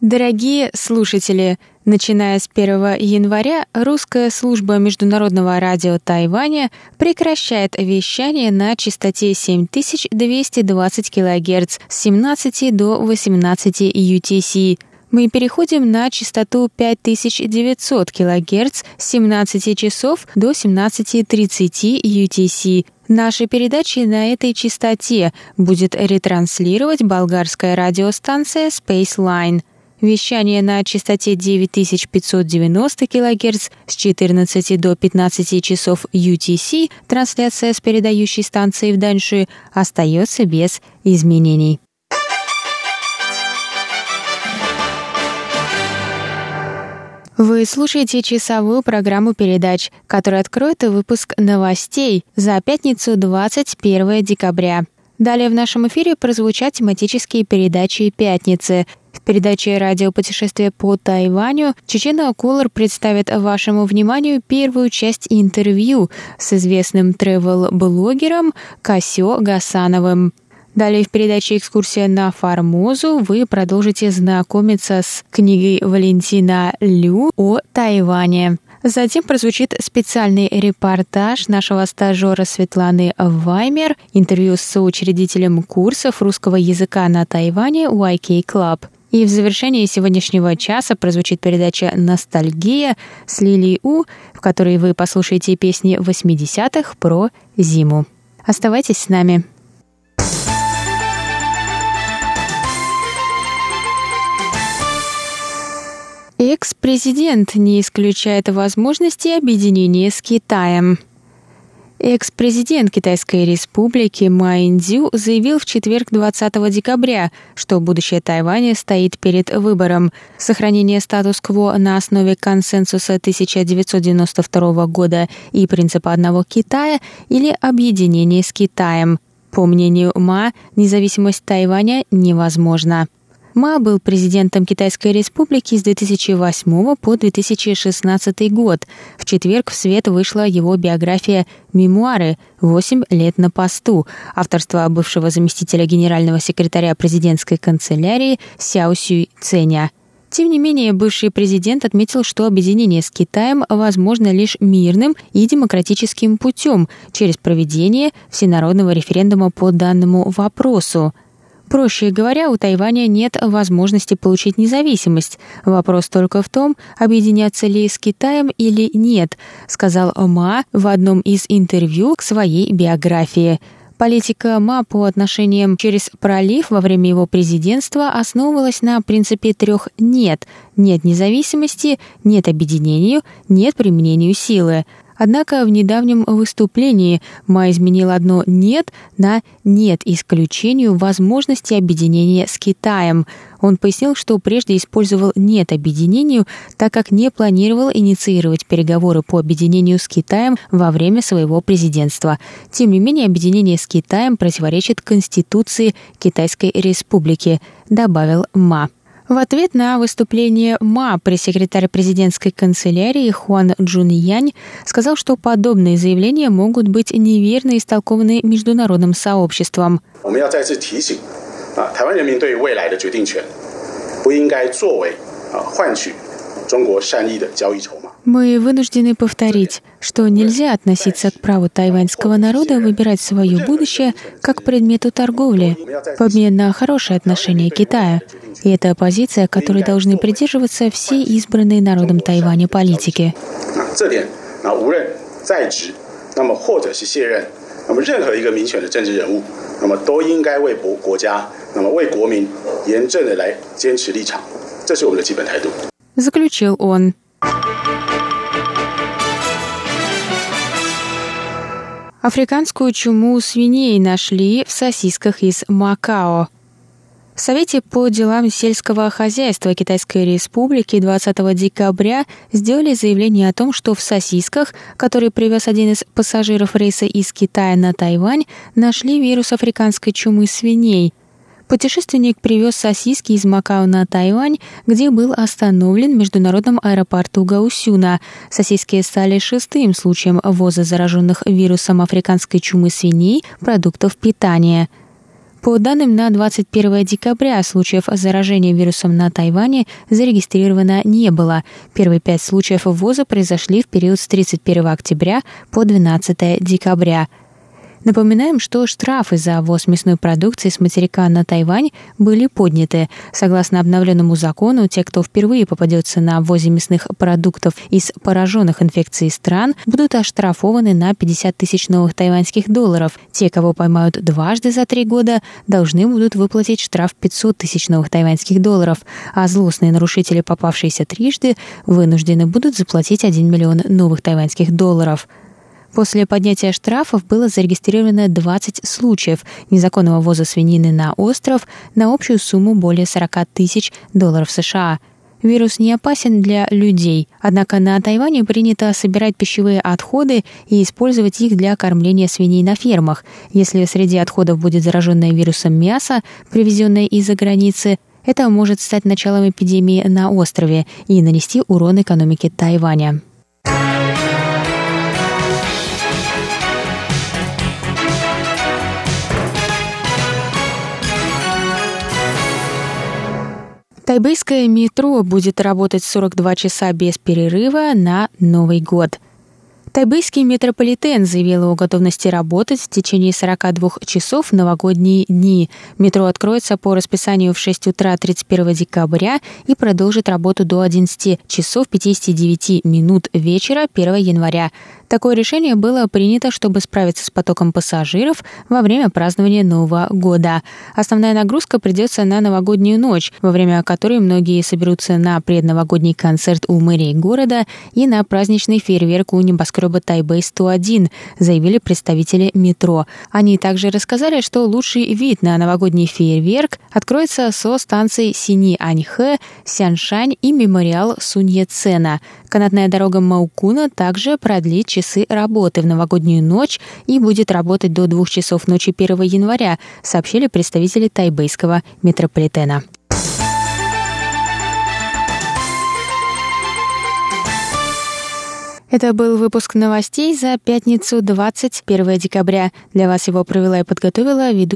Дорогие слушатели, начиная с 1 января русская служба Международного радио Тайваня прекращает вещание на частоте 7220 кГц с 17 до 18 UTC. Мы переходим на частоту 5900 кГц с 17 часов до 17.30 UTC. Наши передачи на этой частоте будет ретранслировать болгарская радиостанция Spaceline – Вещание на частоте 9590 кГц с 14 до 15 часов UTC, трансляция с передающей станции в Даньши, остается без изменений. Вы слушаете часовую программу передач, которая откроет выпуск новостей за пятницу 21 декабря. Далее в нашем эфире прозвучат тематические передачи «Пятницы», передаче «Радиопутешествие по Тайваню» Чечена Колор представит вашему вниманию первую часть интервью с известным тревел-блогером Касё Гасановым. Далее в передаче «Экскурсия на Формозу» вы продолжите знакомиться с книгой Валентина Лю о Тайване. Затем прозвучит специальный репортаж нашего стажера Светланы Ваймер, интервью с соучредителем курсов русского языка на Тайване YK Club. И в завершении сегодняшнего часа прозвучит передача «Ностальгия» с Лилией У, в которой вы послушаете песни 80-х про зиму. Оставайтесь с нами. Экс-президент не исключает возможности объединения с Китаем. Экс-президент Китайской республики Ма Индзю заявил в четверг 20 декабря, что будущее Тайваня стоит перед выбором – сохранение статус-кво на основе консенсуса 1992 года и принципа одного Китая или объединение с Китаем. По мнению Ма, независимость Тайваня невозможна. Ма был президентом Китайской Республики с 2008 по 2016 год. В четверг в свет вышла его биография «Мемуары. Восемь лет на посту» авторства бывшего заместителя генерального секретаря президентской канцелярии Сяо Сюй Ценя. Тем не менее, бывший президент отметил, что объединение с Китаем возможно лишь мирным и демократическим путем через проведение всенародного референдума по данному вопросу – Проще говоря, у Тайваня нет возможности получить независимость. Вопрос только в том, объединяться ли с Китаем или нет, сказал Ма в одном из интервью к своей биографии. Политика Ма по отношениям через пролив во время его президентства основывалась на принципе трех «нет». Нет независимости, нет объединению, нет применению силы. Однако в недавнем выступлении Ма изменил одно «нет» на «нет» исключению возможности объединения с Китаем. Он пояснил, что прежде использовал «нет» объединению, так как не планировал инициировать переговоры по объединению с Китаем во время своего президентства. Тем не менее, объединение с Китаем противоречит Конституции Китайской Республики, добавил Ма. В ответ на выступление МА пресс-секретарь президентской канцелярии Хуан Джун Янь сказал, что подобные заявления могут быть неверно истолкованы международным сообществом. 我 们要再次提醒啊，台湾人民对未来的决定权不应该作为啊换取中国善意的交易筹码。мы вынуждены повторить, что нельзя относиться к праву тайваньского народа выбирать свое будущее как предмету торговли в обмен на хорошие отношения Китая. И это позиция, которой должны придерживаться все избранные народом Тайваня политики. 那么或者是卸任，那么任何一个民选的政治人物，那么都应该为国国家，那么为国民严正的来坚持立场，这是我们的基本态度。 Заключил он. Африканскую чуму свиней нашли в сосисках из Макао. В Совете по делам сельского хозяйства Китайской Республики 20 декабря сделали заявление о том, что в сосисках, которые привез один из пассажиров рейса из Китая на Тайвань, нашли вирус африканской чумы свиней. Путешественник привез сосиски из Макао на Тайвань, где был остановлен в международном аэропорту Гаусюна. Сосиски стали шестым случаем ввоза зараженных вирусом африканской чумы свиней продуктов питания – по данным на 21 декабря случаев заражения вирусом на Тайване зарегистрировано не было. Первые пять случаев ввоза произошли в период с 31 октября по 12 декабря. Напоминаем, что штрафы за ввоз мясной продукции с материка на Тайвань были подняты. Согласно обновленному закону, те, кто впервые попадется на ввозе мясных продуктов из пораженных инфекцией стран, будут оштрафованы на 50 тысяч новых тайваньских долларов. Те, кого поймают дважды за три года, должны будут выплатить штраф 500 тысяч новых тайваньских долларов, а злостные нарушители, попавшиеся трижды, вынуждены будут заплатить 1 миллион новых тайваньских долларов. После поднятия штрафов было зарегистрировано 20 случаев незаконного ввоза свинины на остров на общую сумму более 40 тысяч долларов США. Вирус не опасен для людей, однако на Тайване принято собирать пищевые отходы и использовать их для кормления свиней на фермах. Если среди отходов будет зараженное вирусом мясо, привезенное из-за границы, это может стать началом эпидемии на острове и нанести урон экономике Тайваня. Тайбэйское метро будет работать 42 часа без перерыва на Новый год. Тайбэйский метрополитен заявил о готовности работать в течение 42 часов в новогодние дни. Метро откроется по расписанию в 6 утра 31 декабря и продолжит работу до 11 часов 59 минут вечера 1 января. Такое решение было принято, чтобы справиться с потоком пассажиров во время празднования Нового года. Основная нагрузка придется на новогоднюю ночь, во время которой многие соберутся на предновогодний концерт у мэрии города и на праздничный фейерверк у небоскреба Тайбэй-101, заявили представители метро. Они также рассказали, что лучший вид на новогодний фейерверк откроется со станций Сини-Аньхэ, Сяншань и мемориал Сунье-Цена. Канатная дорога Маукуна также продлит часы работы в новогоднюю ночь и будет работать до двух часов ночи 1 января, сообщили представители тайбейского метрополитена. Это был выпуск новостей за пятницу 21 декабря. Для вас его провела и подготовила ведущая